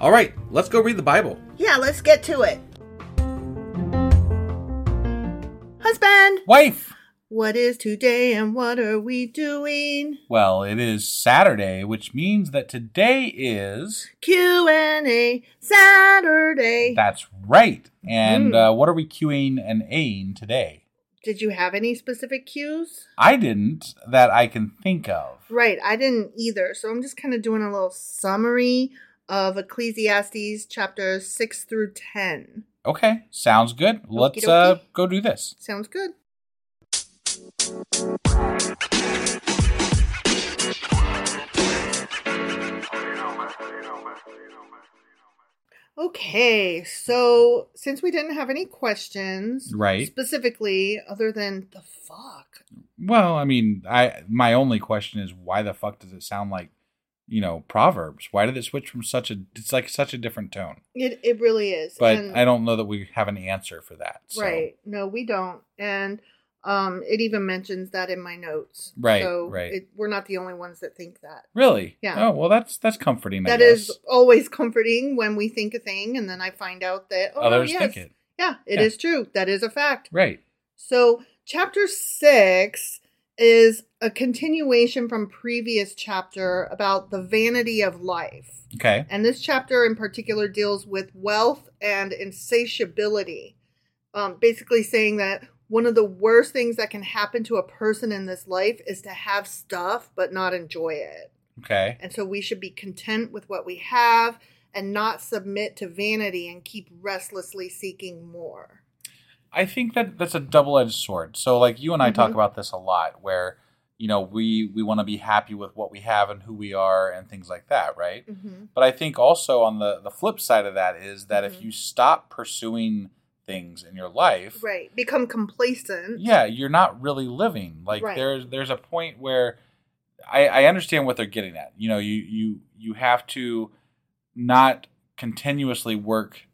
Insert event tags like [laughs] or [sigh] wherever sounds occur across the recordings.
All right, let's go read the Bible. Yeah, let's get to it. Husband! Wife! What is today and what are we doing? Well, it is Saturday, which means that today is Q&A Saturday. That's right. And uh, what are we queuing and Aing today? Did you have any specific cues? I didn't that I can think of. Right, I didn't either. So I'm just kind of doing a little summary of Ecclesiastes chapters 6 through 10. Okay, sounds good. Let's uh, go do this. Sounds good. Okay, so since we didn't have any questions, Right. specifically other than the fuck, Well, I mean, I my only question is why the fuck does it sound like, you know, Proverbs? Why did it switch from such a it's like such a different tone? it it really is. But And- I don't know that we have an answer for that. so- Right. No, we don't. And um it even mentions that in my notes. Right, So right. It, we're not the only ones that think that. Really? Yeah. Oh, well that's that's comforting, That is always comforting when we think a thing and then I find out that oh Others yes. think it. Yeah, it is Yeah. true. That is a fact. Right. So, chapter 6 is a continuation from previous chapter about the vanity of life. Okay. And this chapter in particular deals with wealth and insatiability. Um, basically, saying that one of the worst things that can happen to a person in this life is to have stuff but not enjoy it. Okay. And so we should be content with what we have and not submit to vanity and keep restlessly seeking more. I think that that's a double edged sword. So, like you and I talk Mhm. about this a lot, where you know we we want to be happy with what we have and who we are and things like that, right? Mm-hmm. But I think also on the the flip side of that is that if Mhm. you stop pursuing things in your life, Right. Become complacent. yeah, you're not really living. Like Right. there's there's a point where I, I understand what they're getting at. You know, you you you have to not continuously work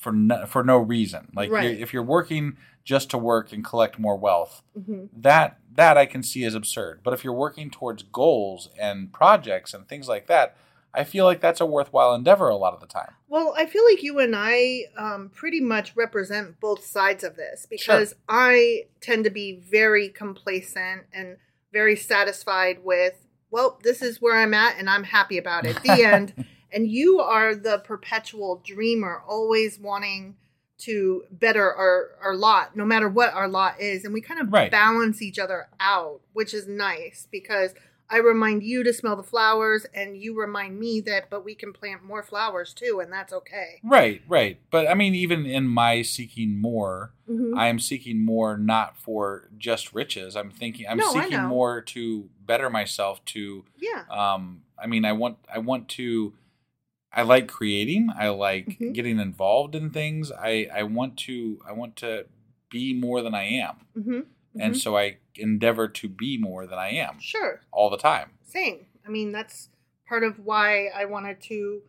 for no, for no reason. Like Right. you're, if you're working just to work and collect more wealth, hmm that that I can see is absurd. But if you're working towards goals and projects and things like that, I feel like that's a worthwhile endeavor a lot of the time. Well, I feel like you and I um, pretty much represent both sides of this because I tend to be very complacent and very satisfied with, well, this is where I'm at and I'm happy about it. The [laughs] end. And you are the perpetual dreamer, always wanting to better our, our lot, no matter what our lot is. And we kind of Right. balance each other out, which is nice because I remind you to smell the flowers and you remind me that, but we can plant more flowers too, and that's okay. Right, right. But I mean, even in my seeking more, Mhm. I am seeking more not for just riches. I'm thinking I'm No, seeking more to better myself. To Yeah. um, I mean, I want I want to. I like creating. I like Mhm. getting involved in things. I I want to I want to be more than I am, hmm and so I endeavor to be more than I am Sure. all the time. Same. I mean, that's part of why I wanted to,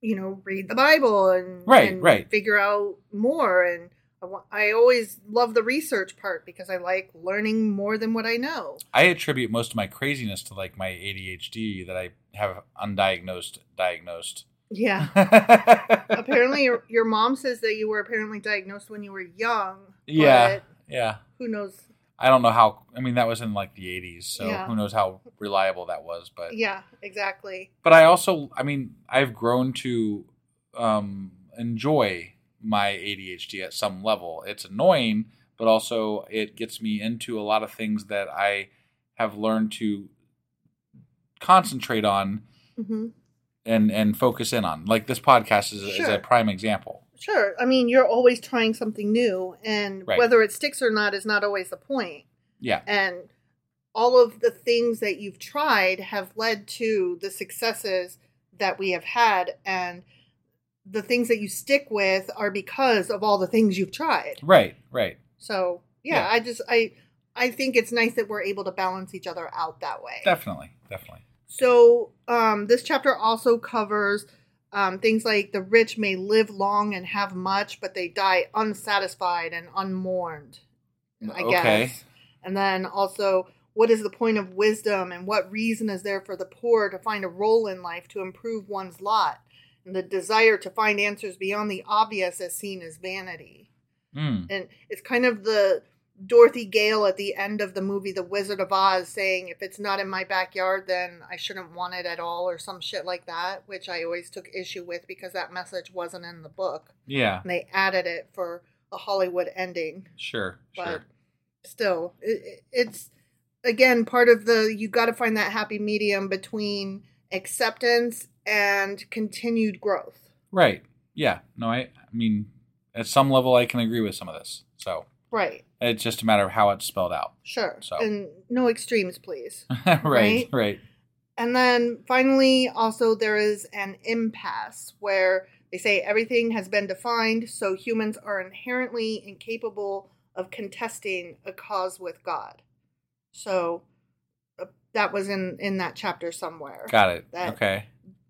you know, read the Bible and, Right, and right. figure out more. And I, I always love the research part because I like learning more than what I know. I attribute most of my craziness to like my ADHD that I have undiagnosed diagnosed. Yeah. [laughs] apparently, your, your mom says that you were apparently diagnosed when you were young. yeah, yeah. Who knows? I don't know how. I mean, that was in like the '80s, so Yeah. who knows how reliable that was. But Yeah, exactly. but I also, I mean, I've grown to um, enjoy my ADHD at some level. It's annoying, but also it gets me into a lot of things that I have learned to concentrate on hmm and and focus in on. Like this podcast is, a- is a prime example. Sure. I mean, you're always trying something new, and Right. whether it sticks or not is not always the point. Yeah, And all of the things that you've tried have led to the successes that we have had. And the things that you stick with are because of all the things you've tried. right, right. So, yeah, Yeah. I just, I, I think it's nice that we're able to balance each other out that way. Definitely, definitely. So, um, this chapter also covers um, things like the rich may live long and have much, but they die unsatisfied and unmourned. I Okay. guess. And then also, what is the point of wisdom and what reason is there for the poor to find a role in life to improve one's lot? And the desire to find answers beyond the obvious is seen as vanity. Mm. And it's kind of the Dorothy Gale at the end of the movie The Wizard of Oz saying, if it's not in my backyard, then I shouldn't want it at all, or some shit like that, which I always took issue with because that message wasn't in the book. Yeah, And they added it for a Hollywood ending. sure, But sure. still, it, it's again part of the you got to find that happy medium between acceptance and continued growth. Right. Yeah. No, I, I mean, at some level, I can agree with some of this. So Right. it's just a matter of how it's spelled out. Sure. So. And no extremes, please. [laughs] right. Right? Right. And then finally, also, there is an impasse where they say everything has been defined, so humans are inherently incapable of contesting a cause with God. So uh, that was in, in that chapter somewhere. Got it. That- okay.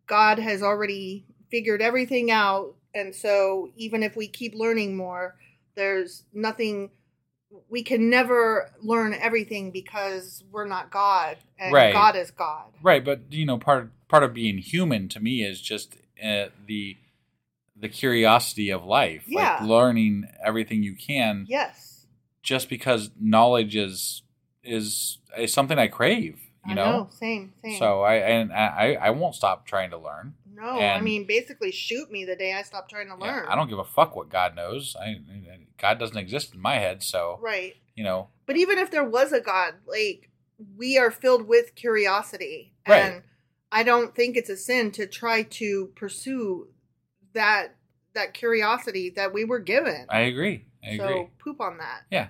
God has already figured everything out. And so even if we keep learning more, there's nothing, we can never learn everything because we're not God and Right. God is God. Right. But you know, part part of being human to me is just uh, the the curiosity of life. Yeah. Like learning everything you can. Yes. Just because knowledge is is is something I crave. You I know. know. Same, same. So I and I I won't stop trying to learn. No, I mean, basically shoot me the day I stop trying to Yeah, learn. I don't give a fuck what God knows. I, God doesn't exist in my head, so Right. you know. But even if there was a God, like, we are filled with curiosity. Right. And I don't think it's a sin to try to pursue that that curiosity that we were given. I agree. I so agree. poop on that. Yeah.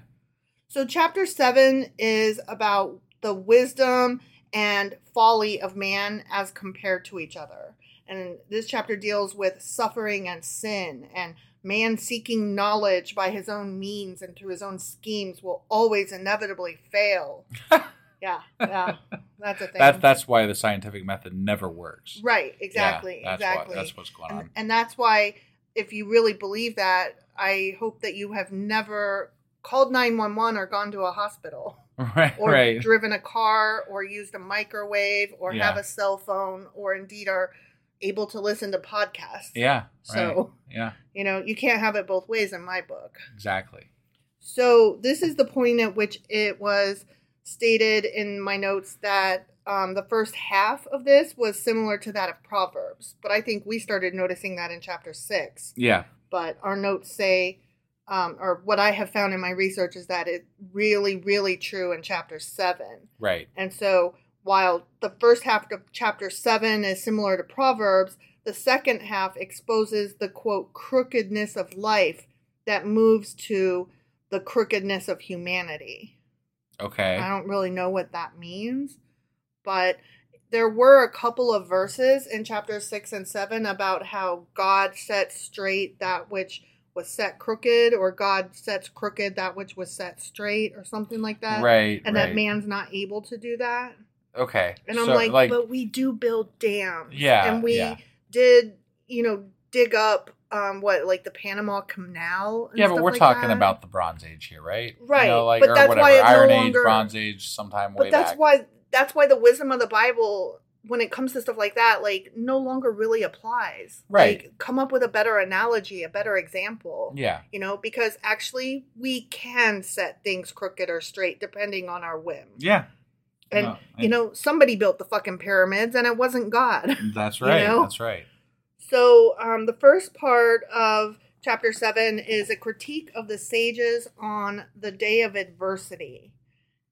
So chapter 7 is about the wisdom and folly of man as compared to each other. And this chapter deals with suffering and sin and man seeking knowledge by his own means and through his own schemes will always inevitably fail. [laughs] yeah, yeah. That's a thing. That's that's why the scientific method never works. Right, Yeah, exactly, that's exactly. What, that's what's going and, on. and that's why if you really believe that, I hope that you have never called 911 or gone to a hospital [laughs] right. or right. driven a car or used a microwave or Yeah. have a cell phone or indeed are able to listen to podcasts. Yeah. So- right. Yeah. You know, you can't have it both ways in my book. Exactly. So this is the point at which it was stated in my notes that um, the first half of this was similar to that of Proverbs, but I think we started noticing that in chapter six. Yeah. But our notes say, um, or what I have found in my research is that it's really, really true in chapter seven. Right. And so while the first half of chapter 7 is similar to Proverbs, the second half exposes the quote crookedness of life that moves to the crookedness of humanity. Okay. I don't really know what that means, but there were a couple of verses in chapters 6 and 7 about how God sets straight that which was set crooked, or God sets crooked that which was set straight, or something like that. right. And right. that man's not able to do that. Okay. And I'm So, like, but we do build dams. Yeah, And we yeah. did, you know, dig up um what like the Panama Canal. and yeah, but we're like talking that. about the Bronze Age here, right? You Right, know, like, but or that's whatever. why it no Iron Age, longer- Bronze Age, sometime way But that's back. why that's why the wisdom of the Bible when it comes to stuff like that, like no longer really applies. Right. Like come up with a better analogy, a better example. Yeah. You know, because actually we can set things crooked or straight depending on our whim. Yeah. And No, I- you know, somebody built the fucking pyramids and it wasn't God. [laughs] That's You right. know? That's right. So, um, the first part of chapter seven is a critique of the sages on the day of adversity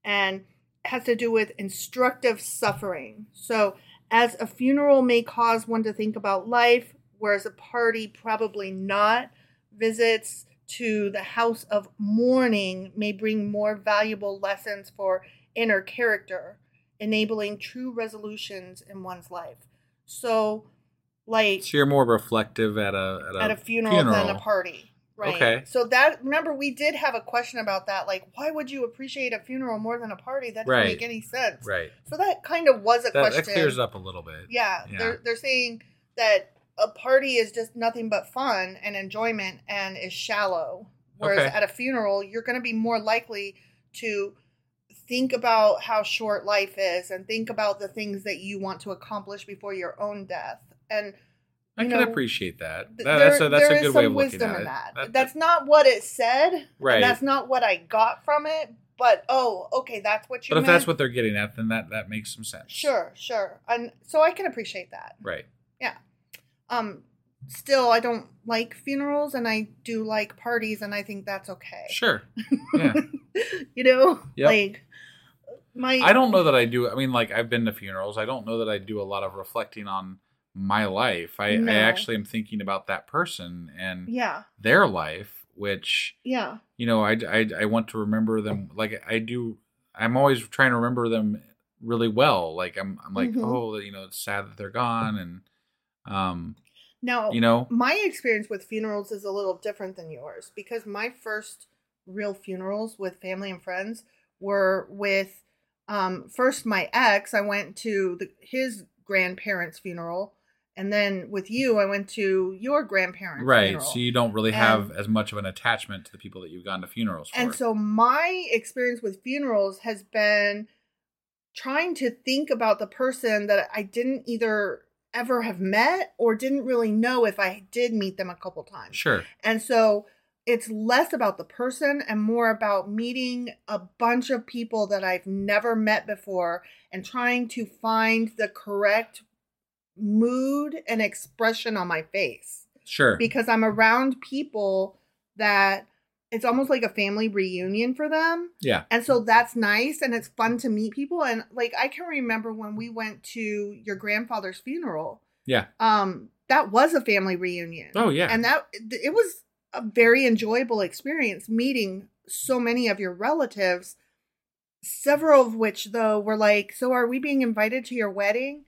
and has to do with instructive suffering. So, as a funeral may cause one to think about life, whereas a party probably not, visits to the house of mourning may bring more valuable lessons for inner character, enabling true resolutions in one's life. So, like, So you're more reflective at a at a, at a funeral, than a party. Right. Okay. So that remember we did have a question about that. Like, why would you appreciate a funeral more than a party? That doesn't Right. make any sense. Right. So that kind of was a That, question. that clears up a little bit. Yeah, Yeah. They're they're saying that a party is just nothing but fun and enjoyment and is shallow. Whereas Okay. at a funeral, you're going to be more likely to think about how short life is and think about the things that you want to accomplish before your own death. And I can know, appreciate that. th- That- that's a that's there a is good way some of looking wisdom at in it. that. That- That's not what it said, Right. That's not what I got from it. But oh, okay, that's what you. But if that's what they're getting at, then that that makes some sense. Sure, sure, and so I can appreciate that. Right. Yeah. Um. Still, I don't like funerals, and I do like parties, and I think that's okay. Sure. [laughs] Yeah. you know, Yep. like my. I don't know that I do. I mean, like I've been to funerals. I don't know that I do a lot of reflecting on my life. I, No. I actually am thinking about that person and Yeah. their life, which Yeah. you know, I, I I want to remember them. Like I do. I'm always trying to remember them really well. Like I'm I'm like, Mhm. oh, you know, it's sad that they're gone, and um, Now, you know, my experience with funerals is a little different than yours because my first real funerals with family and friends were with um, first my ex. I went to the, his grandparents' funeral, and then with you, I went to your grandparents' funeral right. funeral. So you don't really have And- as much of an attachment to the people that you've gone to funerals for. And so my experience with funerals has been trying to think about the person that I didn't either ever have met or didn't really know if I did meet them a couple times. sure. And so it's less about the person and more about meeting a bunch of people that I've never met before and trying to find the correct mood and expression on my face Sure. because I'm around people that it's almost like a family reunion for them. Yeah. And so that's nice and it's fun to meet people. And like I can remember when we went to your grandfather's funeral, Yeah. um, that was a family reunion. Oh yeah. And that it was a very enjoyable experience meeting so many of your relatives. Several of which though were like, "So are we being invited to your wedding?"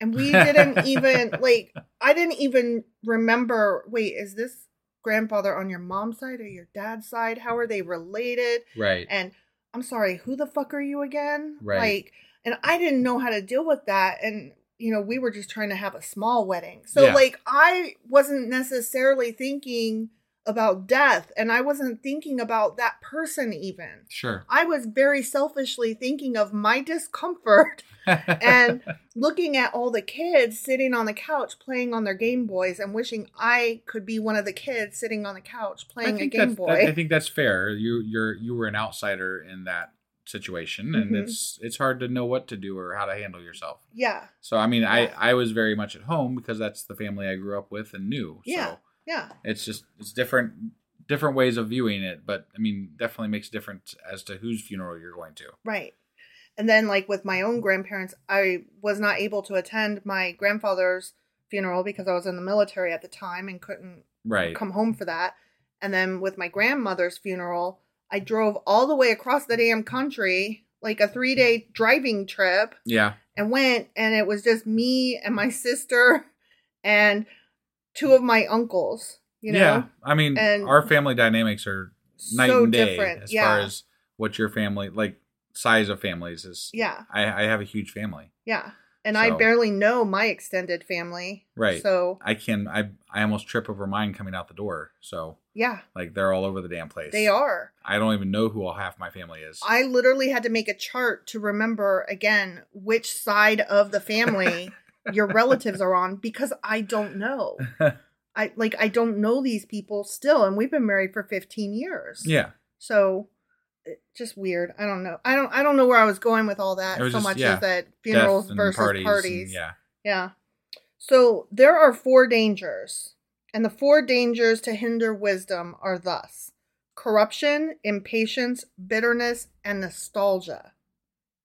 And we didn't [laughs] even like I didn't even remember, wait, is this grandfather on your mom's side or your dad's side? How are they related? right. And I'm sorry, who the fuck are you again? Right. Like, and I didn't know how to deal with that. And, you know, we were just trying to have a small wedding. So, Yeah. like, I wasn't necessarily thinking about death and I wasn't thinking about that person even. sure. I was very selfishly thinking of my discomfort [laughs] and [laughs] looking at all the kids sitting on the couch playing on their Game Boys and wishing I could be one of the kids sitting on the couch playing a Game Boy. I think that's fair. You you're you were an outsider in that situation, and Mhm. it's it's hard to know what to do or how to handle yourself. yeah. So I mean, Yeah. I I was very much at home because that's the family I grew up with and knew. Yeah. So Yeah. it's just it's different different ways of viewing it, but I mean, definitely makes a difference as to whose funeral you're going to. Right. And then, like with my own grandparents, I was not able to attend my grandfather's funeral because I was in the military at the time and couldn't Right. come home for that. And then with my grandmother's funeral, I drove all the way across the damn country, like a three day driving trip, Yeah. and went, and it was just me and my [laughs] sister and two of my uncles, you know? yeah. I mean, And- our family dynamics are night so and day different. as yeah. far as what your family like size of families is. yeah. I, I have a huge family. Yeah. And I barely know my extended family. Right. So, I can I I almost trip over mine coming out the door. So yeah, like they're all over the damn place. they are. I don't even know who all half my family is. I literally had to make a chart to remember again which side of the family [laughs] your relatives are on because I don't know. [laughs] I like I don't know these people still and we've been married for 15 years. yeah. So just weird. I don't know. I don't I don't know where I was going with all that so just- much yeah. as that funerals versus parties. and- yeah. Yeah. So there are four dangers, and the four dangers to hinder wisdom are thus corruption, impatience, bitterness, and nostalgia.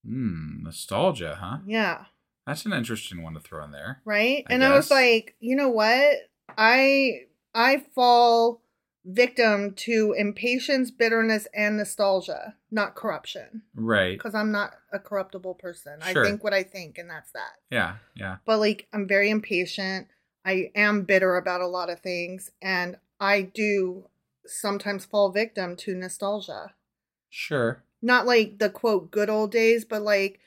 Hmm. Nostalgia, huh? Yeah. That's an interesting one to throw in there. Right? I and I was like, you know what? I I fall victim to impatience, bitterness, and nostalgia, not corruption. Right. Because I'm not a corruptible person. Sure. I think what I think, and that's that. Yeah. Yeah. but like I'm very impatient. I am bitter about a lot of things, and I do sometimes fall victim to nostalgia. Sure. Not like the quote good old days, but like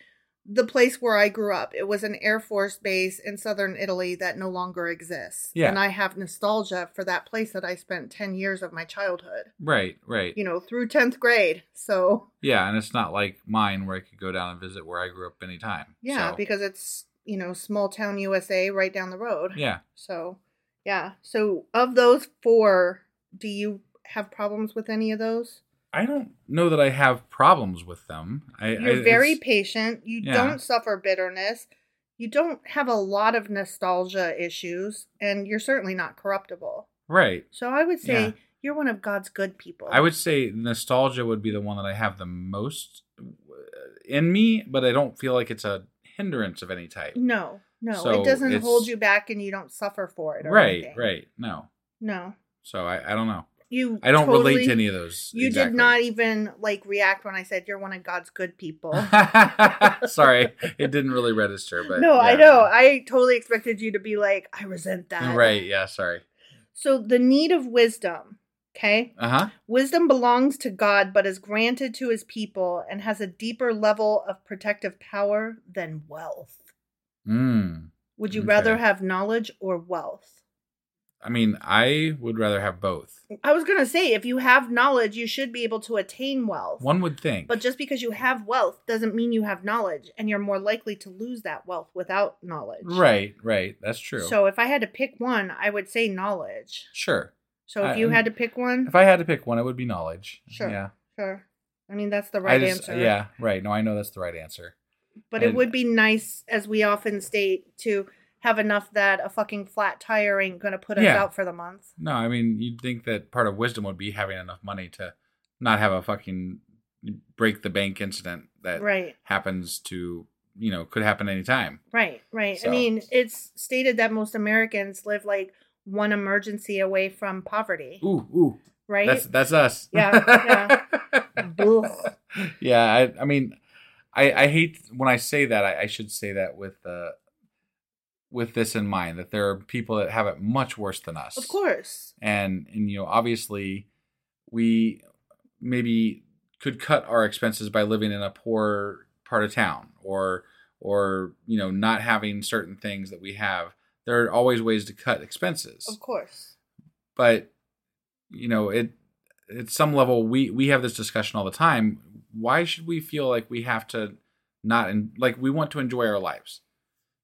the place where I grew up. It was an Air Force base in southern Italy that no longer exists. Yeah. And I have nostalgia for that place that I spent 10 years of my childhood, Right. Right. you know, through 10th grade. So, Yeah, and it's not like mine where I could go down and visit where I grew up anytime. yeah, So, because it's, you know, small town USA right down the road. yeah. So, yeah. So, of those four, do you have problems with any of those? I don't know that I have problems with them. I, You're I, very patient. You Yeah. don't suffer bitterness. You don't have a lot of nostalgia issues, and you're certainly not corruptible. right. So, I would say Yeah. you're one of God's good people. I would say nostalgia would be the one that I have the most uh, in me, but I don't feel like it's a hindrance of any type. No, no. So it doesn't hold you back, and you don't suffer for it. Or Right, anything. right. No. No. So I, I don't know. You I don't relate to any of those. You exactly. did not even like react when I said you're one of God's good people. [laughs] Sorry, it didn't really register, but no, I know. I totally expected you to be like, I resent that. Right, yeah, sorry. So the need of wisdom, okay? Uh huh. Wisdom belongs to God, but is granted to his people and has a deeper level of protective power than wealth. Mm. Would you Okay. rather have knowledge or wealth? I mean, I would rather have both. I was going to say, if you have knowledge, you should be able to attain wealth. One would think. But just because you have wealth doesn't mean you have knowledge, and you're more likely to lose that wealth without knowledge. right, right. That's true. So if I had to pick one, I would say knowledge. sure. So if I- you had to pick one, If I had to pick one, it would be knowledge. Sure. Yeah. sure. I mean, that's the right just, answer. Yeah, right. No, I know that's the right answer. But it would be nice, as we often state, to have enough that a fucking flat tire ain't gonna put us Yeah. out for the month. No, I mean, you'd think that part of wisdom would be having enough money to not have a fucking break the bank incident that Right. happens to, you know, could happen anytime. Right, right. So- I mean, it's stated that most Americans live like one emergency away from poverty, Ooh, ooh. right? That's that's us. Yeah, Ugh. [laughs] yeah. I, I mean, I, I hate when I say that. I, I should say that with uh, with this in mind that there are people that have it much worse than us. of course. and and you know obviously we maybe could cut our expenses by living in a poor part of town or or you know not having certain things that we have there are always ways to cut expenses Of course. but you know it at some level we we have this discussion all the time why should we feel like we have to not and like we want to enjoy our lives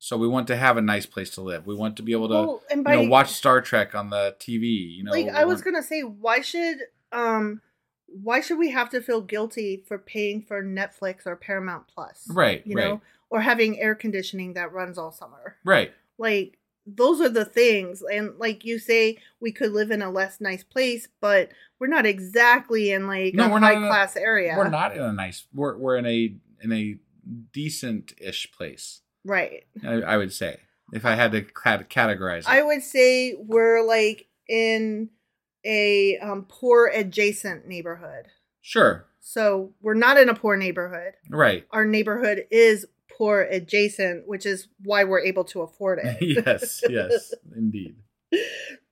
so we want to have a nice place to live we want to be able to Well, and you know watch star trek on the tv you know like I was want- gonna say, why should um why should we have to feel guilty for paying for Netflix or Paramount Plus? Right, You right. know? Or having air conditioning that runs all summer. right Like those are the things. And like you say, we could live in a less nice place, but we're not exactly in like No, a we're not high a- class area. we're not in a nice we're we're in a in a decent ish place Right. I, I would say if i had to categorize it I would say we're like in a um, poor adjacent neighborhood. sure So we're not in a poor neighborhood. right Our neighborhood is poor adjacent, which is why we're able to afford [laughs] it. yes yes [laughs] indeed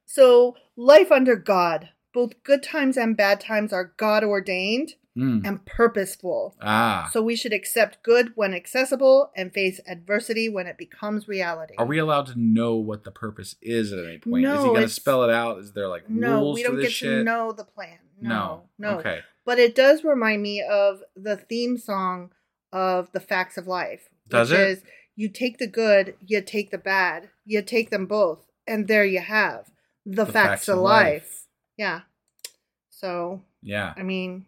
So, life under God, both good times and bad times are God ordained Mm. and purposeful. ah So, we should accept good when accessible and face adversity when it becomes reality. are we allowed to know what the purpose is at any point No, is he gonna spell it out is there like rules or shit? No, rules we don't get shit to know the plan. No, no. okay But it does remind me of the theme song of The Facts of Life. Does which it? Is, you take the good, you take the bad, you take them both, and there you have the, facts, of, life. Yeah. So, yeah I mean,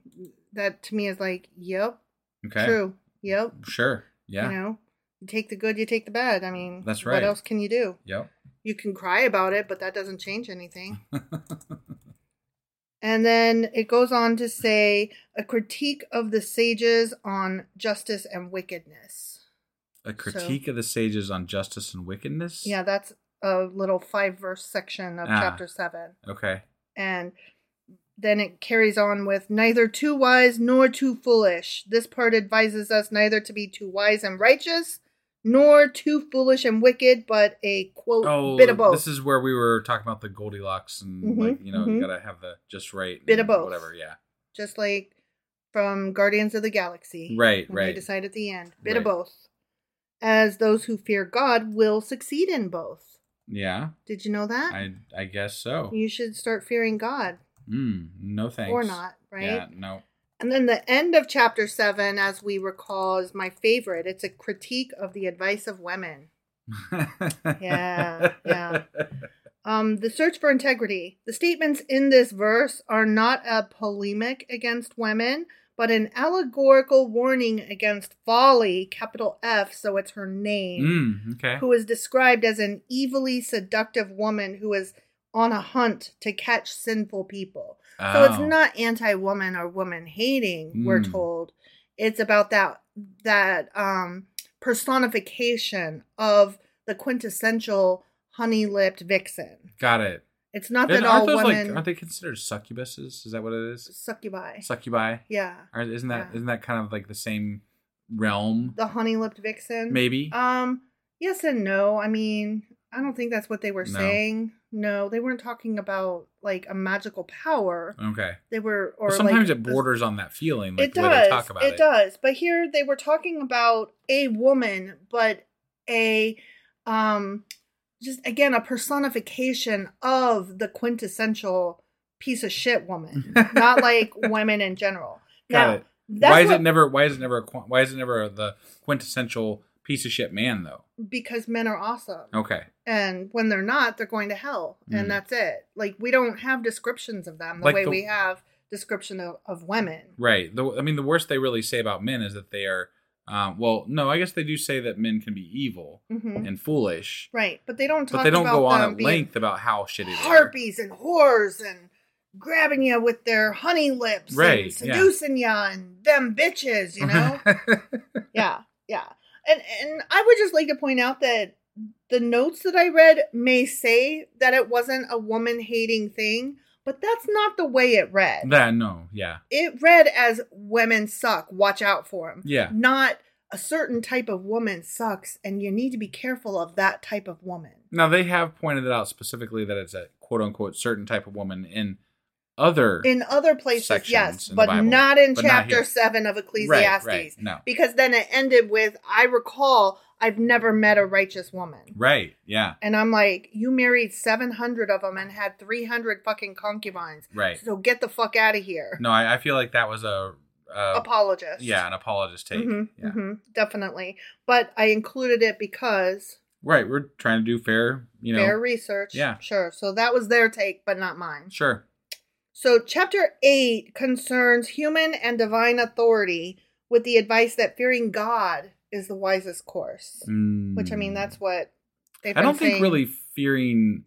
that to me is like, yep, okay true. Yep. sure yeah You know, you take the good, you take the bad. I mean, That's right. What else can you do? yep You can cry about it, but that doesn't change anything. [laughs] And then it goes on to say a critique of the sages on justice and wickedness. a critique of the sages on justice and wickedness Yeah, that's a little five verse section of Ah. chapter seven. okay And then it carries on with neither too wise nor too foolish. This part advises us neither to be too wise and righteous nor too foolish and wicked, but a quote Oh, bit of both. this is where we were talking about the Goldilocks and Mhm, like you know you mhm. gotta have the just right Bit of both. whatever yeah Just like from Guardians of the Galaxy. Right, when They right. decide at the end. Bit of both. As those who fear God will succeed in both. yeah Did you know that? I I guess so You should start fearing God. Mm, no thanks Or not, right? yeah no And then the end of chapter seven, as we recall, is my favorite. It's a critique of the advice of women. [laughs] Yeah, yeah. Um, the search for integrity. The statements in this verse are not a polemic against women, but an allegorical warning against folly, capital F, so it's her name, mm, okay who is described as an evilly seductive woman who is on a hunt to catch sinful people. So it's Oh. not anti-woman or woman hating, we're Mm. told. It's about that that um personification of the quintessential honey-lipped vixen. got it It's not that all those women like aren't they considered succubuses is that what it is succubi. succubi yeah. Or isn't that Yeah. not that kind of like the same realm The honey-lipped vixen. maybe Um yes and no. I mean, I don't think that's what they were No. saying. No, they weren't talking about like a magical power. okay They were or Well, sometimes like it borders on that feeling like it does. they talk about it, it does. But here they were talking about a woman, but a um just again a personification of the quintessential piece of shit woman, [laughs] not like women in general. Now, it. that's why is what- it never why is it never a why is it never the quintessential piece of shit man though because men are awesome. okay And when they're not, they're going to hell. Mm. And that's it. Like we don't have descriptions of them the Like way the- we have description of, of women. right the, i mean the worst they really say about men is that they are Um, well, no, I guess they do say that men can be evil Mhm. and foolish, Right, but they don't talk but they don't about go on at length about how shitty they are. harpies and whores and grabbing you with their honey lips Right, and yeah. seducing you and them bitches, you know? [laughs] yeah, yeah. And and I would just like to point out that the notes that I read may say that it wasn't a woman hating thing, but that's not the way it read. that no, yeah, It read as women suck, watch out for them. Yeah. Not a certain type of woman sucks and you need to be careful of that type of woman. Now they have pointed it out specifically that it's a quote unquote certain type of woman in other In other places, yes, but Bible, not in but chapter here. 7 of Ecclesiastes. Right, right, no. Because then it ended with, I recall, I've never met a righteous woman. right, yeah, And I'm like, you married 700 of them and had 300 fucking concubines. right. So get the fuck out of here. No, I, I feel like that was a uh, Apologist. yeah, an apologist take. Mhm, yeah. mhm, definitely. But I included it because Right, we're trying to do fair, you know. fair research. Yeah. Sure. So that was their take, but not mine. Sure. So, chapter 8 concerns human and divine authority with the advice that fearing God is the wisest course. Which, I mean, Mm. that's what they've I don't think saying. really fearing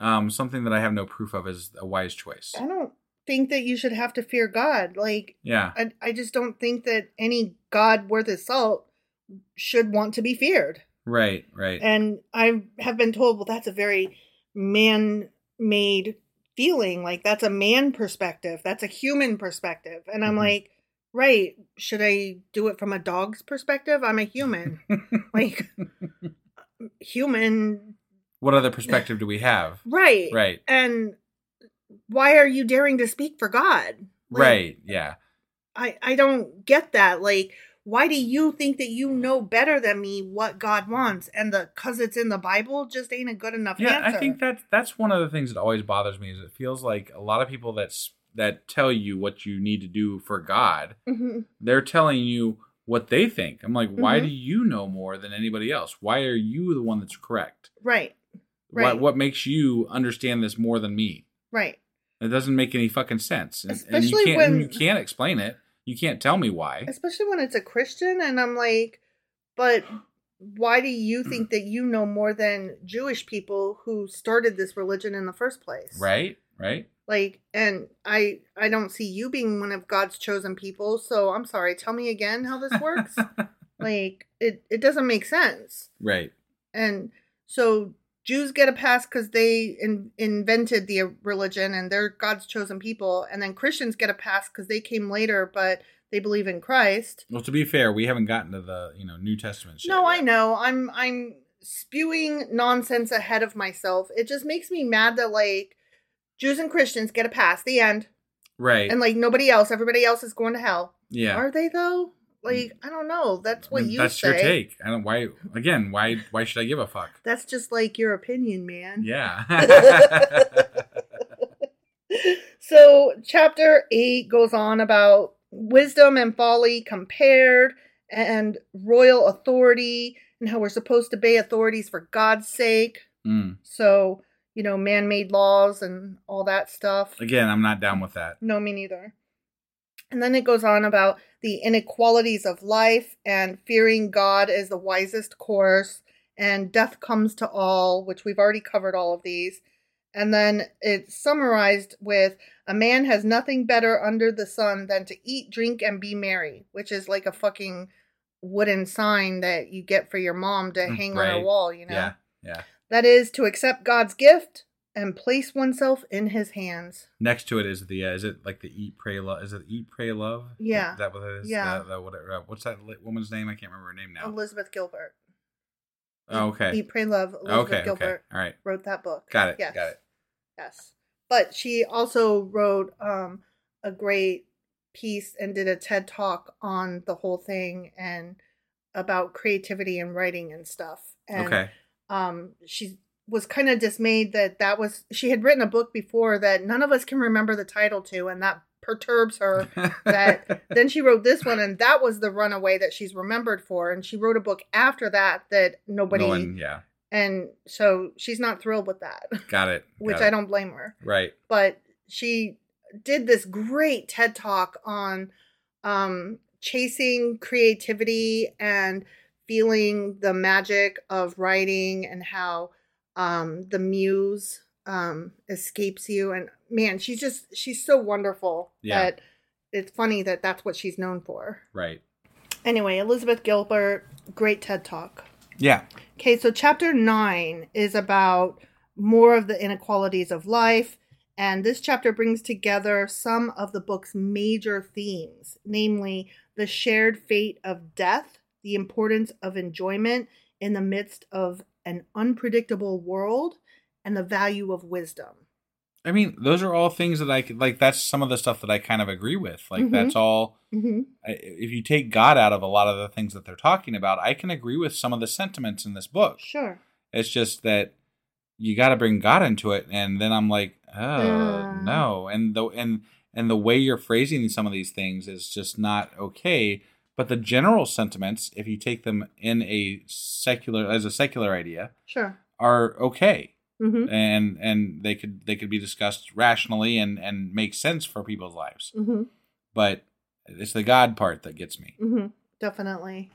um, something that I have no proof of is a wise choice. I don't think that you should have to fear God. Like, Yeah. I, I just don't think that any God worth his salt should want to be feared. Right. Right. And I have been told, well, that's a very man made feeling. Like, that's a man perspective, that's a human perspective. And I'm Mhm. like, right, should I do it from a dog's perspective? I'm a human. [laughs] like, human, what other perspective do we have? right. Right. And why are you daring to speak for God? Like, Right. Yeah. I, I don't get that. Like, why do you think that you know better than me what God wants? And the cause it's in the Bible just ain't a good enough Yeah. answer. I think that that's one of the things that always bothers me is it feels like a lot of people that's that tell you what you need to do for God, Mhm. they're telling you what they think. I'm like, why Mhm. do you know more than anybody else? Why are you the one that's correct? Right. What Right. what makes you understand this more than me? Right. It doesn't make any fucking sense. And, and Especially you can't when- you can't explain it. You can't tell me why. Especially when it's a Christian and I'm like, but why do you mm. think that you know more than Jewish people who started this religion in the first place? Right? Right? Like and I I don't see you being one of God's chosen people, so I'm sorry, tell me again how this works. [laughs] like it it doesn't make sense. right. And so Jews get a pass because they in, invented the uh, religion and they're God's chosen people, and then Christians get a pass because they came later, but they believe in Christ. Well, to be fair, we haven't gotten to the you know New Testament. Shit No, I know. I'm I'm spewing nonsense ahead of myself. It just makes me mad that like Jews and Christians get a pass. The end, Right. and like nobody else. Everybody else is going to hell. yeah. Are they though? Like I don't know. That's what mean, you that's say. your take. I don't why again, why why should I give a fuck? That's just like your opinion, man. Yeah. [laughs] [laughs] so chapter 8 goes on about wisdom and folly compared and royal authority and how we're supposed to obey authorities for god's sake Mm. so you know man-made laws and all that stuff Again, I'm not down with that. no me neither and then it goes on about the inequalities of life and fearing god is the wisest course and death comes to all which we've already covered all of these and then it's summarized with a man has nothing better under the sun than to eat, drink, and be merry, which is like a fucking wooden sign that you get for your mom to Mm, hang on her wall, you know? Yeah. Yeah. That is to accept God's gift and place oneself in his hands. Next to it is the uh, is it like the eat pray love? Is it eat pray love? Yeah. Is that what it is? Yeah. That, that whatever. Uh, what's that woman's name? I can't remember her name now. Elizabeth Gilbert. oh, okay. Eat, Pray, Love. Elizabeth okay. Okay. Gilbert All right. wrote that book. Got it. Yes. Got it. Yes. But she also wrote um, a great piece and did a TED talk on the whole thing and about creativity and writing and stuff. And okay. um, she was kind of dismayed that that was, she had written a book before that none of us can remember the title to, and that perturbs her. [laughs] that then she wrote this one, and that was the runaway that she's remembered for. And she wrote a book after that that nobody, No one, yeah. and so she's not thrilled with that, Got it. [laughs] which I don't blame her Right. but she did this great TED talk on um, chasing creativity and feeling the magic of writing and how um, the muse um, escapes you. And man, she's just she's so wonderful Yeah. that it's funny that that's what she's known for. Right. Anyway, Elizabeth Gilbert, great TED talk. Yeah. Okay, so chapter nine is about more of the inequalities of life. And this chapter brings together some of the book's major themes, namely the shared fate of death, the importance of enjoyment in the midst of an unpredictable world, and the value of wisdom. I mean, those are all things that I could like. That's some of the stuff that I kind of agree with. Like, Mhm. that's all. Mm-hmm. I- If you take God out of a lot of the things that they're talking about, I can agree with some of the sentiments in this book. Sure. It's just that you got to bring God into it, and then I'm like, oh Uh. no, and the and and the way you're phrasing some of these things is just not okay. But the general sentiments, if you take them in a secular as a secular idea, Sure. are okay, Mm-hmm. and and they could they could be discussed rationally and and make sense for people's lives. Mm-hmm. But it's the God part that gets me. Mm-hmm. Definitely.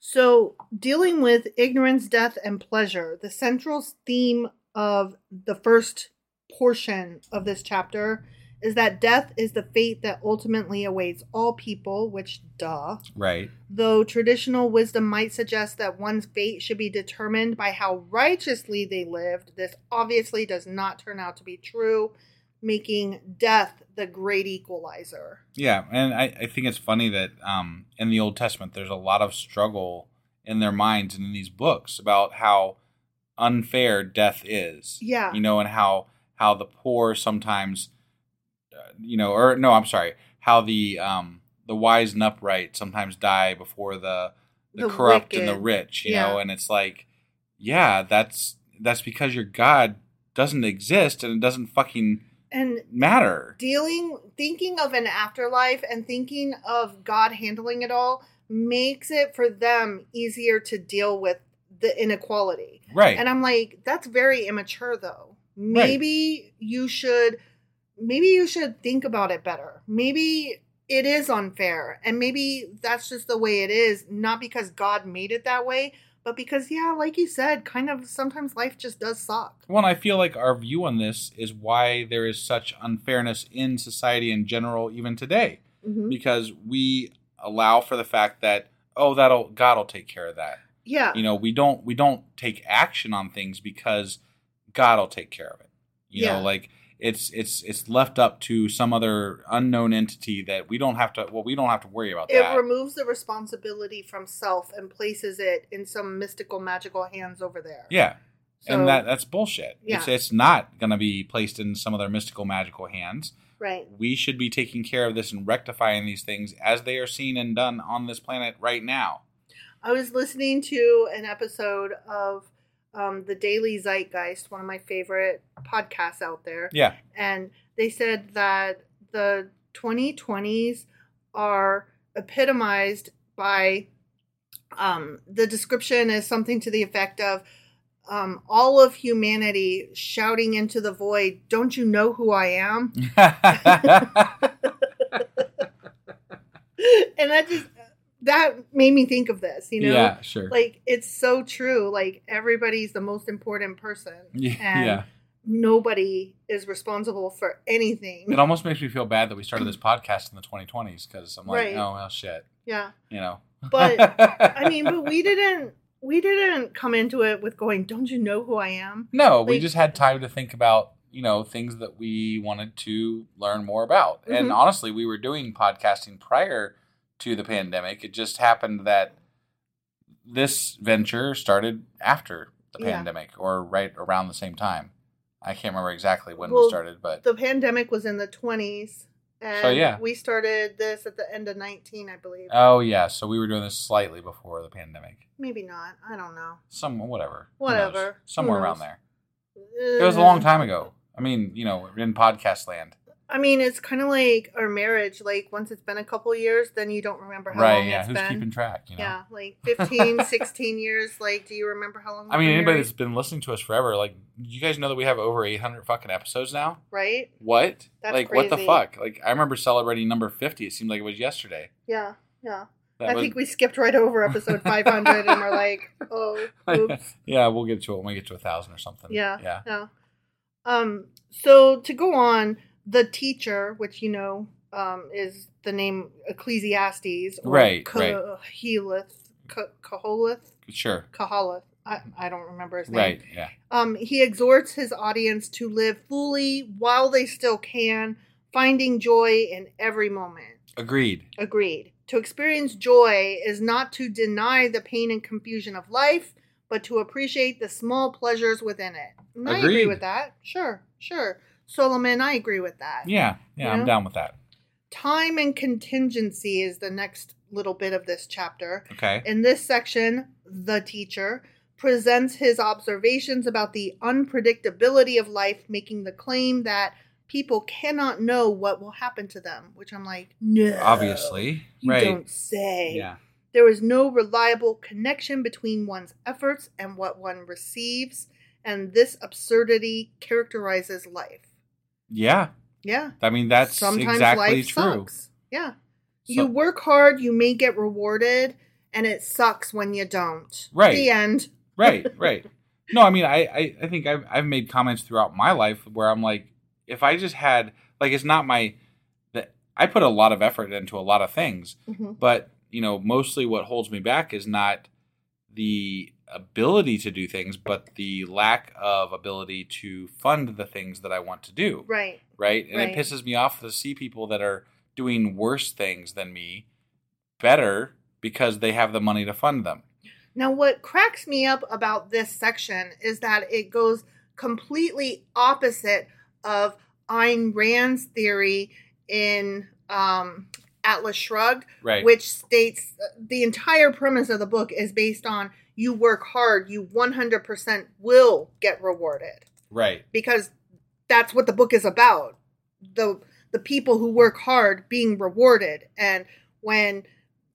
So, dealing with ignorance, death, and pleasure, the central theme of the first portion of this chapter is that death is the fate that ultimately awaits all people, which, duh. Right. Though traditional wisdom might suggest that one's fate should be determined by how righteously they lived, this obviously does not turn out to be true, making death the great equalizer. Yeah, and I, I think it's funny that um, in the Old Testament there's a lot of struggle in their minds and in these books about how unfair death is. Yeah. You know, and how how the poor sometimes, you know, or no, I'm sorry, how the um, the wise and upright sometimes die before the the, The corrupt and the rich. You know, and it's like, yeah, that's that's because your God doesn't exist and it doesn't fucking And matter. dealing thinking of an afterlife and thinking of God handling it all makes it for them easier to deal with the inequality. Right. And I'm like, that's very immature though. Maybe you should maybe you should think about it better. Maybe it is unfair and maybe that's just the way it is, not because God made it that way, but because yeah, like you said, kind of sometimes life just does suck. Well, and I feel like our view on this is why there is such unfairness in society in general, even today, Mhm. because we allow for the fact that oh, that'll God'll take care of that. Yeah. You know, we don't we don't take action on things because God'll take care of it. You Yeah. know, like it's it's it's left up to some other unknown entity that we don't have to. Well, we don't have to worry about it that. removes the responsibility from self and places it in some mystical magical hands over there yeah. So- and that that's bullshit. It's Yeah. it's not going to be placed in some other mystical magical hands. right we should be taking care of this and rectifying these things as they are seen and done on this planet right now. i was listening to an episode of um, the daily zeitgeist one of my favorite podcasts out there Yeah. and they said that the 2020s are epitomized by um, the description is something to the effect of um, all of humanity shouting into the void, "Don't you know who I am?" [laughs] [laughs] and that just that made me think of this. You know, yeah, sure. like it's so true. Like everybody's the most important person, [laughs] yeah, and yeah. nobody is responsible for anything. It almost makes me feel bad that we started this podcast in the 2020s because I'm like, Right. oh well, shit, yeah. you know. But I mean, but we [laughs] didn't we didn't come into it with going, "Don't you know who I am?" no, we just had time to think about you know things that we wanted to learn more about. And Mhm. honestly, we were doing podcasting prior to the pandemic. It just happened that this venture started after the Yeah. pandemic or right around the same time. I can't remember exactly when Well, we started, but The pandemic was in the 20s and So, yeah. we started this at the end of 19, I believe. oh yeah, so we were doing this slightly before the pandemic. Maybe not. I don't know. Some whatever, Whatever. Somewhere around there. It was a Uh, long time ago. I mean, you know, in podcast land, I mean, it's kind of like our marriage. Like once it's been a couple years, then you don't remember how right? long Yeah, it's who's been. keeping track? You know. Yeah, like 15, [laughs] 16 years. Like, do you remember how long? I mean, anybody married? that's been listening to us forever, like, you guys know that we have over 800 fucking episodes now? right? What? That's like, what the fuck? Like, I remember celebrating number 50. It seemed like it was yesterday. Yeah. Yeah. That I was- think we skipped right over episode 500 and we're like, [laughs] oh, [laughs] oops. yeah, we'll get to it when we get to a thousand or something. Yeah. yeah, Yeah. Um, so to go on, the teacher, which you know um, is the name Ecclesiastes, or Right, right. Kahilith, sure, Kahalith. I, I don't remember his name. right, yeah, Um, he exhorts his audience to live fully while they still can, finding joy in every moment. agreed. Agreed. To experience joy is not to deny the pain and confusion of life, but to appreciate the small pleasures within it. And I agree with that. Sure, sure. Solomon, I agree with that. Yeah, yeah, You I'm down with that. Time and contingency is the next little bit of this chapter. Okay, In this section, the teacher presents his observations about the unpredictability of life, making the claim that people cannot know what will happen to them, which I'm like, no. obviously, You right? don't say. Yeah, There is no reliable connection between one's efforts and what one receives, and this absurdity characterizes life. Yeah. Yeah. I mean, that's Sometimes exactly life true. sucks. Yeah. you work hard, you may get rewarded, and it sucks when you don't. Right. The end. right [laughs] right no i mean I, I i think I've, I've made comments throughout my life where i'm like if i just had like it's not my that i put a lot of effort into a lot of things Mhm. but you know mostly what holds me back is not the ability to do things but the lack of ability to fund the things that i want to do Right. right and Right. it pisses me off to see people that are doing worse things than me better because they have the money to fund them Now, what cracks me up about this section is that it goes completely opposite of Ayn Rand's theory in um, Atlas Shrugged, right which states the entire premise of the book is based on you work hard, you 100% will get rewarded right because that's what the book is about. The the people who work hard being rewarded and when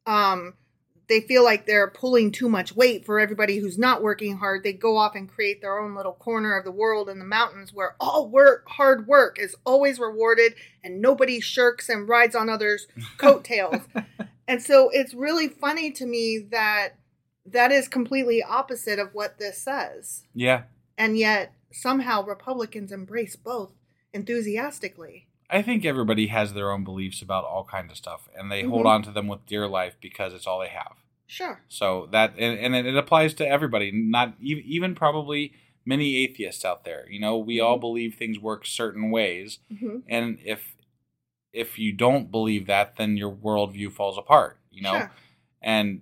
um they feel like they're pulling too much weight for everybody who's not working hard, they go off and create their own little corner of the world in the mountains where all work hard work is always rewarded and nobody shirks and rides on others' [laughs] coattails. and so it's really funny to me that that is completely opposite of what this says yeah and yet somehow Republicans embrace both enthusiastically. I think everybody has their own beliefs about all kinds of stuff, and they hold Mhm. on to them with dear life because it's all they have. Sure. So that, and, and it applies to everybody, not even probably many atheists out there. You know, we all believe things work certain ways, hmm and if if you don't believe that, then your worldview falls apart. You know, Sure. and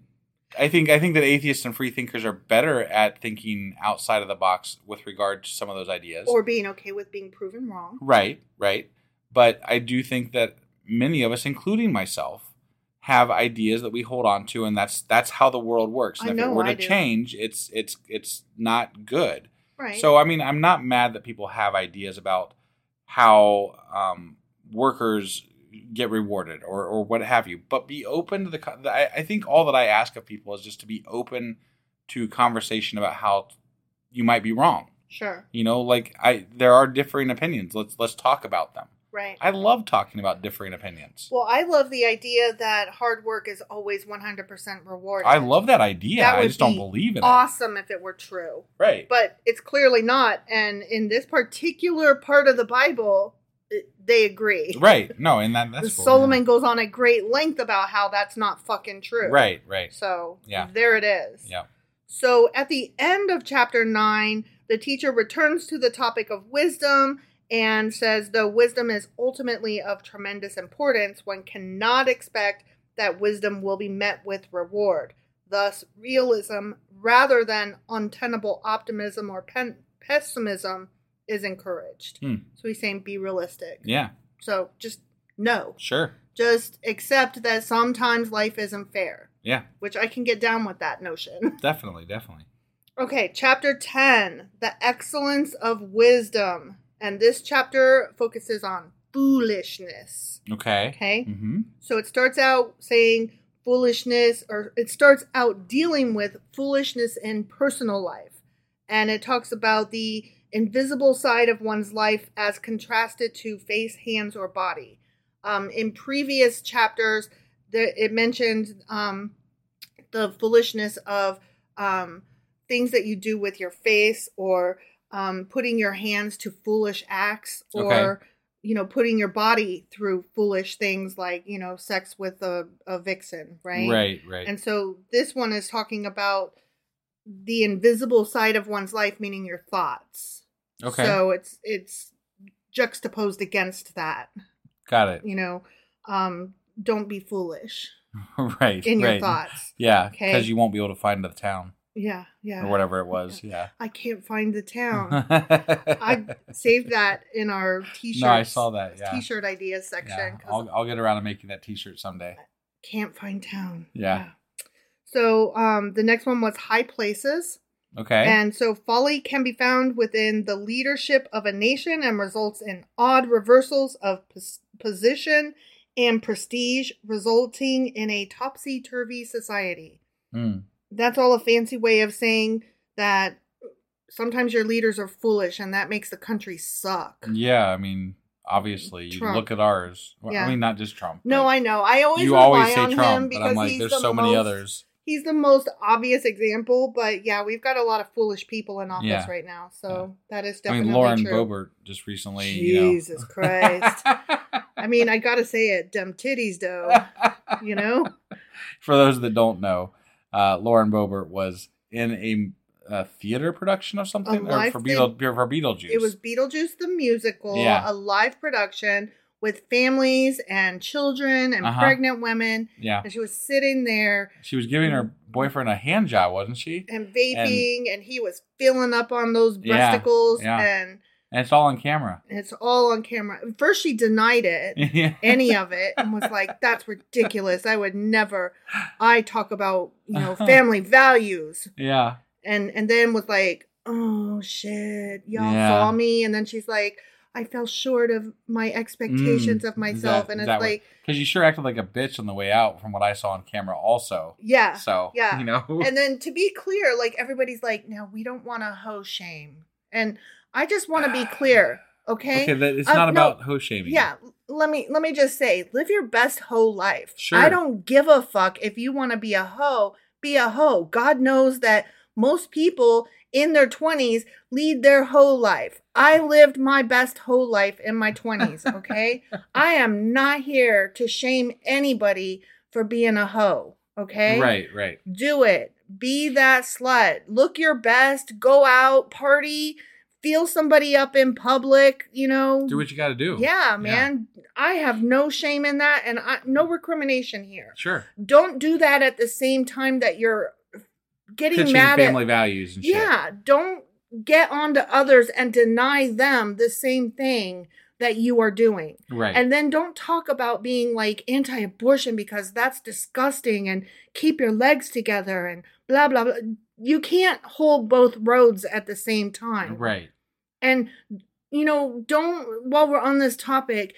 I think I think that atheists and free thinkers are better at thinking outside of the box with regard to some of those ideas. Or being okay with being proven wrong. Right, right. But I do think that many of us, including myself, have ideas that we hold on to, and that's that's how the world works. And I if know, it were to change, it's it's it's not good. Right. So I mean, I'm not mad that people have ideas about how um, workers get rewarded or or what have you. But be open to the. I, I think all that I ask of people is just to be open to conversation about how you might be wrong. sure. You know, like I there are differing opinions. Let's let's talk about them. Right. I love talking about differing opinions. well, I love the idea that hard work is always 100% rewarded. I love that idea. That I just don't believe in it. Awesome if it were true. Right. But it's clearly not. And in this particular part of the Bible, they agree. right. No, and that that's cool, Solomon goes on at great length about how that's not fucking true. Right, right. So Yeah. there it is. Yeah. So at the end of chapter 9, the teacher returns to the topic of wisdom and says though wisdom is ultimately of tremendous importance, one cannot expect that wisdom will be met with reward. Thus, realism rather than untenable optimism or pen- pessimism is encouraged. Hmm. So he's saying be realistic. Yeah. So just no. Sure. Just accept that sometimes life isn't fair, Yeah. which I can get down with that notion. [laughs] Definitely, definitely. Okay, chapter 10 The Excellence of Wisdom. And this chapter focuses on foolishness. Okay. Okay? Mm-hmm. So it starts out saying foolishness, or it starts out dealing with foolishness in personal life. And it talks about the invisible side of one's life as contrasted to face, hands, or body. Um, in previous chapters, there, it mentioned um, the foolishness of um, things that you do with your face or um, putting your hands to foolish acts or Okay. you know putting your body through foolish things like you know sex with a, a vixen right Right, right. and so this one is talking about the invisible side of one's life meaning your thoughts okay. so it's it's juxtaposed against that Got it. you know um don't be foolish [laughs] right. in your thoughts Yeah, Okay. because you won't be able to find the town yeah yeah or whatever it was. Yeah. i can't find the town [laughs] i saved that in our t-shirt No, I saw that. Yeah. t-shirt ideas yeah. I'll, I'll get around to making that T-shirt someday. can't find town Yeah. so um the next one was high places Okay. And so folly can be found within the leadership of a nation and results in odd reversals of pos- position and prestige, resulting in a topsy turvy society. Mm. That's all a fancy way of saying that sometimes your leaders are foolish and that makes the country suck. Yeah, I mean, obviously, you Trump. look at ours. Well, Yeah. I mean, not just Trump. No, I know. I always you always say Trump, but because I'm like, there's the so many others. He's the most obvious example, but yeah, we've got a lot of foolish people in office Yeah. right now, so that is definitely I mean, Lauren true. Boebert just recently, you know. Jesus Christ. I mean, I gotta say it, dumb titties though. You know? [laughs] For those that don't know, uh, Lauren Boebert was in a, a theater production of something or for, Beetle, for Beetlejuice. It was Beetlejuice the musical, Yeah. a live production with families and children and Uh-huh. pregnant women. yeah. And she was sitting there She was giving her boyfriend a hand job, wasn't she? and vaping, and, he was filling up on those Yeah, breasticles, yeah. and And it's all on camera. it's all on camera. First, she denied it. [laughs] yeah. any of it and was like that's ridiculous i would never i talk about you know [laughs] family values Yeah. and and then was like oh shit y'all Yeah. saw me and then she's like i fell short of my expectations Mm, of myself that- and it's like Because you sure acted like a bitch on the way out from what I saw on camera, also. yeah So, yeah. you know. and then to be clear like everybody's like now we don't want to hoe shame and i just want to be clear okay okay, that, it's Uh, not no, about hoe shaming. Yeah, let me let me just say, live your best hoe life. Sure. I don't give a fuck if you want to be a hoe, be a hoe. God knows that most people in their 20s lead their whole life. I lived my best whole life in my 20s, [laughs] okay? I am not here to shame anybody for being a hoe, okay? Right, right. Do it. Be that slut. Look your best. Go out, party, feel somebody up in public, you know. Do what you got to do. Yeah, man. I have no shame in that and I, no recrimination here. Sure. Don't do that at the same time that you're getting mad family at values and shit. Yeah, don't get on to others and deny them the same thing that you are doing. Right. And then don't talk about being like anti-abortion because that's disgusting and keep your legs together and blah blah blah. You can't hold both roads at the same time. right. And you know, don't while we're on this topic,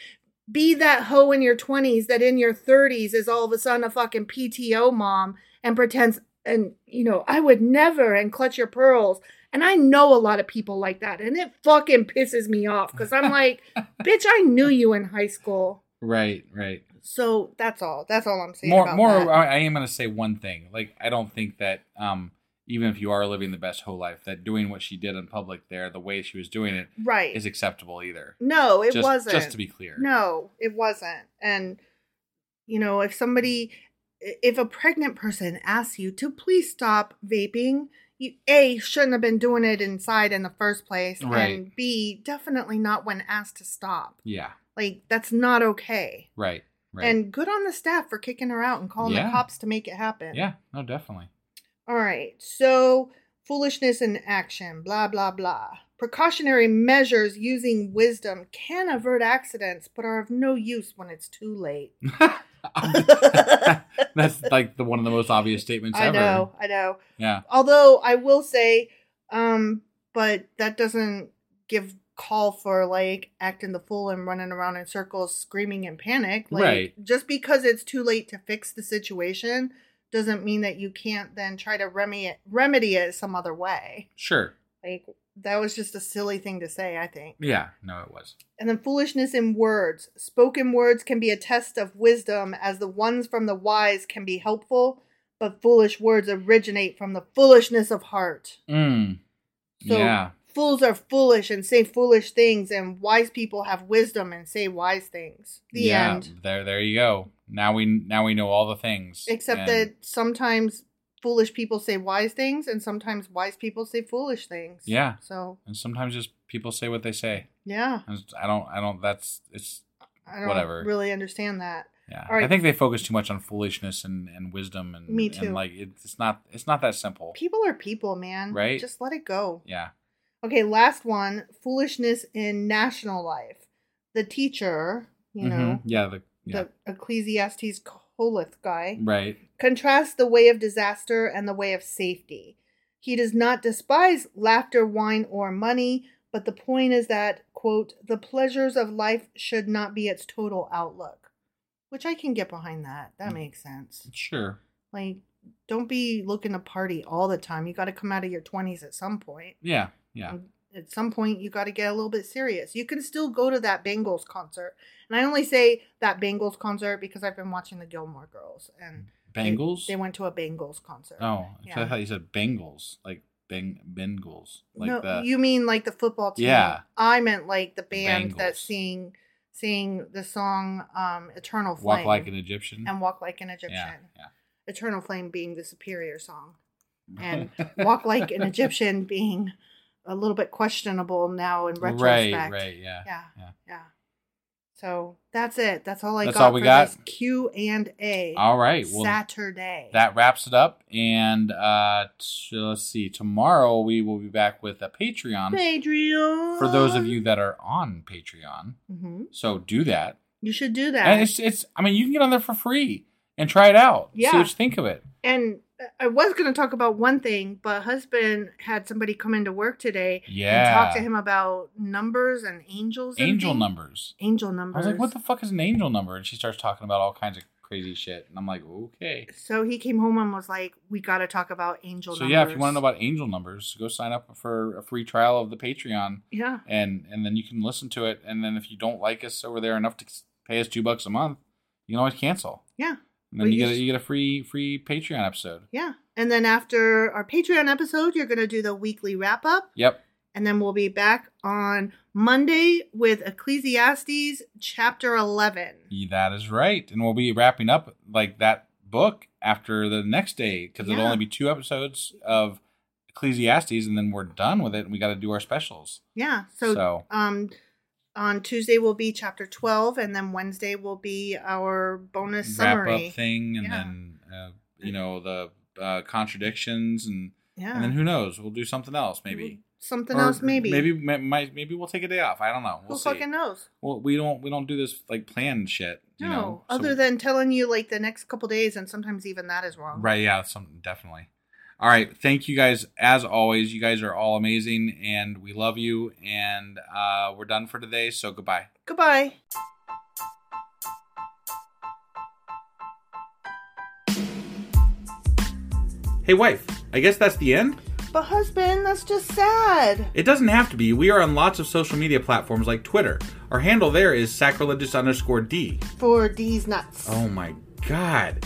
be that hoe in your 20s that in your 30s is all of a sudden a fucking PTO mom and pretends and you know, I would never and clutch your pearls. And I know a lot of people like that and it fucking pisses me off cuz I'm like, [laughs] bitch, I knew you in high school. Right, right. So that's all. That's all I'm saying More, about more. that. I, I am going to say one thing. Like, I don't think that, um, even if you are living the best whole life, that doing what she did in public there, the way she was doing it, right. is acceptable either. no, it just, wasn't. Just to be clear. No, it wasn't. And you know, if somebody if a pregnant person asks you to please stop vaping, you A shouldn't have been doing it inside in the first place. Right. And B, definitely not when asked to stop. Yeah. Like that's not okay. Right. Right. And good on the staff for kicking her out and calling Yeah. the cops to make it happen. yeah. No, definitely. All right. So, foolishness in action, blah, blah, blah. Precautionary measures using wisdom can avert accidents, but are of no use when it's too late. [laughs] [laughs] That's like the one of the most obvious statements ever. I ever. know, I know. Yeah. Although I will say, um, but that doesn't give call for like acting the fool and running around in circles screaming in panic. Like Right. just because it's too late to fix the situation doesn't mean that you can't then try to remedy it remedy it some other way. Sure. Like that was just a silly thing to say, I think. Yeah, no, it was. And then foolishness in words. Spoken words can be a test of wisdom, as the ones from the wise can be helpful, but foolish words originate from the foolishness of heart. Mm. So yeah. fools are foolish and say foolish things, and wise people have wisdom and say wise things. The yeah. end. There, there you go. Now we now we know all the things. Except And- that sometimes foolish people say wise things, and sometimes wise people say foolish things. Yeah. So and sometimes just people say what they say. yeah, I don't. I don't. That's it's. I don't Whatever. really understand that. Yeah. Right. I think they focus too much on foolishness and, and wisdom and Me too. And like it's not. It's not that simple. People are people, man. Right. Just let it go. Yeah. Okay, last one foolishness in national life. The teacher, you know, Mhm. Yeah. The. Yeah. the Ecclesiastes Coleth guy, right. contrasts the way of disaster and the way of safety. He does not despise laughter, wine, or money, but the point is that, quote, the pleasures of life should not be its total outlook. Which I can get behind that. That mm. makes sense. Sure. Like, don't be looking to party all the time. You got to come out of your 20s at some point. Yeah. Yeah. At some point, you got to get a little bit serious. You can still go to that Bengals concert. And I only say that Bengals concert because I've been watching the Gilmore Girls. And they- Bengals. They, went to a Bengals concert. Oh, Yeah. I thought you said Bengals, like Beng Bengals, like no, the. you mean like the football team? Yeah. I meant like the band that sing sing the song um, "Eternal Flame" Walk like an Egyptian. and "Walk Like an Egyptian." Yeah. "Eternal Flame" being the superior song, [laughs] and "Walk Like an [laughs] Egyptian" being a little bit questionable now in retrospect. Right. Right. Yeah. Yeah. Yeah. Yeah. So that's it. That's all I That's got all we for got? this Q and A. All right. Well, Saturday. that wraps it up. And uh, t- let's see. Tomorrow we will be back with a Patreon Patreon. for those of you that are on Patreon. hmm So do that. You should do that. And it's it's. I mean, you can get on there for free and try it out. Yeah. See what you think of it. And I was going to talk about one thing, but husband had somebody come into work today yeah. and talk to him about numbers and angels. and Angel things. numbers. Angel numbers. I was like, what the fuck is an angel number? And she starts talking about all kinds of crazy shit. And I'm like, okay. So he came home and was like, "We got to talk about angel So numbers." yeah, if you want to know about angel numbers, go sign up for a free trial of the Patreon, yeah, and and then you can listen to it. And then if you don't like us over there enough to pay us two bucks a month, you can always cancel. yeah, And then you you get a, you get a free free Patreon episode. yeah. And then after our Patreon episode, you're going to do the weekly wrap up, Yep. and then we'll be back on Monday with Ecclesiastes chapter eleven. That is right. And we'll be wrapping up like that book after the next day because it'll only be two episodes of Ecclesiastes, and then we're done with it. And we got to do our specials. Yeah. So, So- um on Tuesday will be chapter 12 and then Wednesday will be our bonus Wrap summary. up thing, and Yeah. then uh, you know the uh, contradictions, and Yeah. and then who knows? We'll do something else maybe. Something Or else maybe. Maybe might maybe we'll take a day off. I don't know. Who We'll see. fucking knows? Well, we don't we don't do this like planned shit. You no. know. So- Other than telling you like the next couple days and sometimes even that is wrong. right, yeah, some definitely. All right, thank you guys as always. You guys are all amazing, and we love you. And uh, we're done for today. So goodbye. Goodbye. Hey, wife. I guess that's the end. But husband, that's just sad. It doesn't have to be. We are on lots of social media platforms like Twitter. Our handle there is sacrilegious underscore D. For these nuts. Oh my god.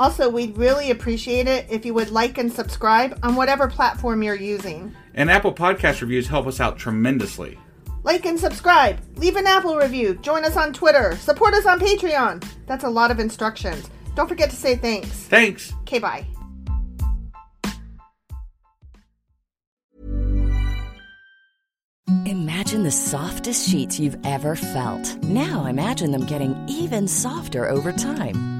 Also, we'd really appreciate it if you would like and subscribe on whatever platform you're using. And Apple Podcast reviews help us out tremendously. Like and subscribe. Leave an Apple review. Join us on Twitter. Support us on Patreon. That's a lot of instructions. Don't forget to say thanks. Thanks. Okay, bye. Imagine the softest sheets you've ever felt. Now imagine them getting even softer over time.